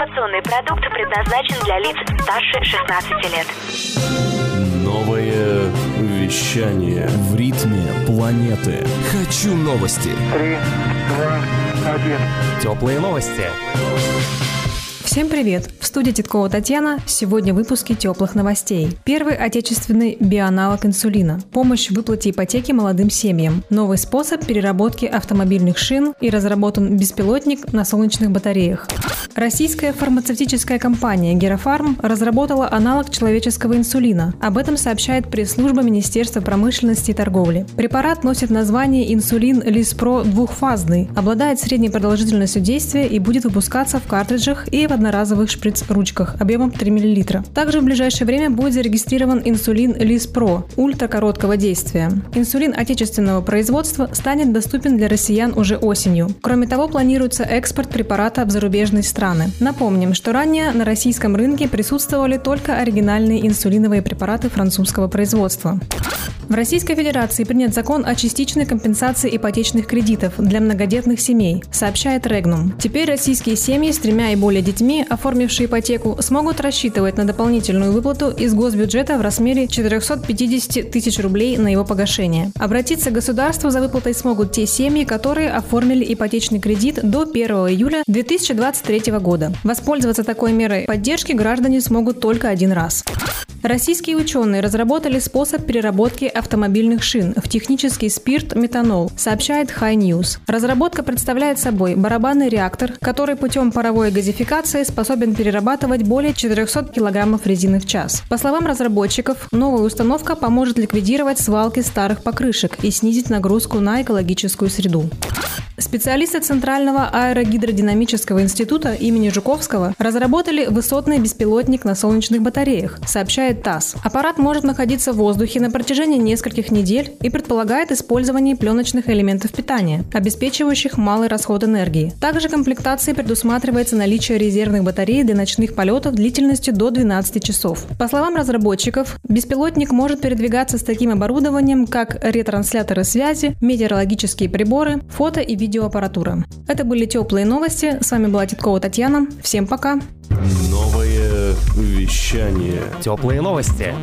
Информационный продукт предназначен для лиц старше 16 лет. Новое вещание В ритме планеты. Хочу новости. Три, два, один. Теплые новости. Всем привет! В студии Титкова Татьяна. Сегодня в выпуске теплых новостей. Первый отечественный биоаналог инсулина. Помощь в выплате ипотеки молодым семьям. Новый способ переработки автомобильных шин и разработан беспилотник на солнечных батареях. Российская фармацевтическая компания Герафарм разработала аналог человеческого инсулина. Об этом сообщает пресс-служба Министерства промышленности и торговли. Препарат носит название инсулин Лиспро двухфазный, обладает средней продолжительностью действия и будет выпускаться в картриджах и в одноразовых шприц-ручках объемом 3 мл. Также в ближайшее время будет зарегистрирован инсулин Лиспро ультракороткого действия. Инсулин отечественного производства станет доступен для россиян уже осенью. Кроме того, планируется экспорт препарата в зарубежные страны. Напомним, что ранее на российском рынке присутствовали только оригинальные инсулиновые препараты французского производства. В Российской Федерации принят закон о частичной компенсации ипотечных кредитов для многодетных семей, сообщает Регнум. Теперь российские семьи с тремя и более детьми, оформившие ипотеку, смогут рассчитывать на дополнительную выплату из госбюджета в размере 450 тысяч рублей на его погашение. Обратиться к государству за выплатой смогут те семьи, которые оформили ипотечный кредит до 1 июля 2023 года. Воспользоваться такой мерой поддержки граждане смогут только один раз. Российские ученые разработали способ переработки автомобильных шин в технический спирт метанол, сообщает High News. Разработка представляет собой барабанный реактор, который путем паровой газификации способен перерабатывать более 400 килограммов резины в час. По словам разработчиков, новая установка поможет ликвидировать свалки старых покрышек и снизить нагрузку на экологическую среду. Специалисты Центрального аэрогидродинамического института имени Жуковского разработали высотный беспилотник на солнечных батареях, сообщает ТАСС. Аппарат может находиться в воздухе на протяжении нескольких недель и предполагает использование пленочных элементов питания, обеспечивающих малый расход энергии. Также комплектации предусматривается наличие резервных батарей для ночных полетов длительностью до 12 часов. По словам разработчиков, беспилотник может передвигаться с таким оборудованием, как ретрансляторы связи, метеорологические приборы, фото и видеоаппаратура. Это были теплые новости. С вами была Титкова Татьяна. Всем пока. Новое вещание Теплые новости.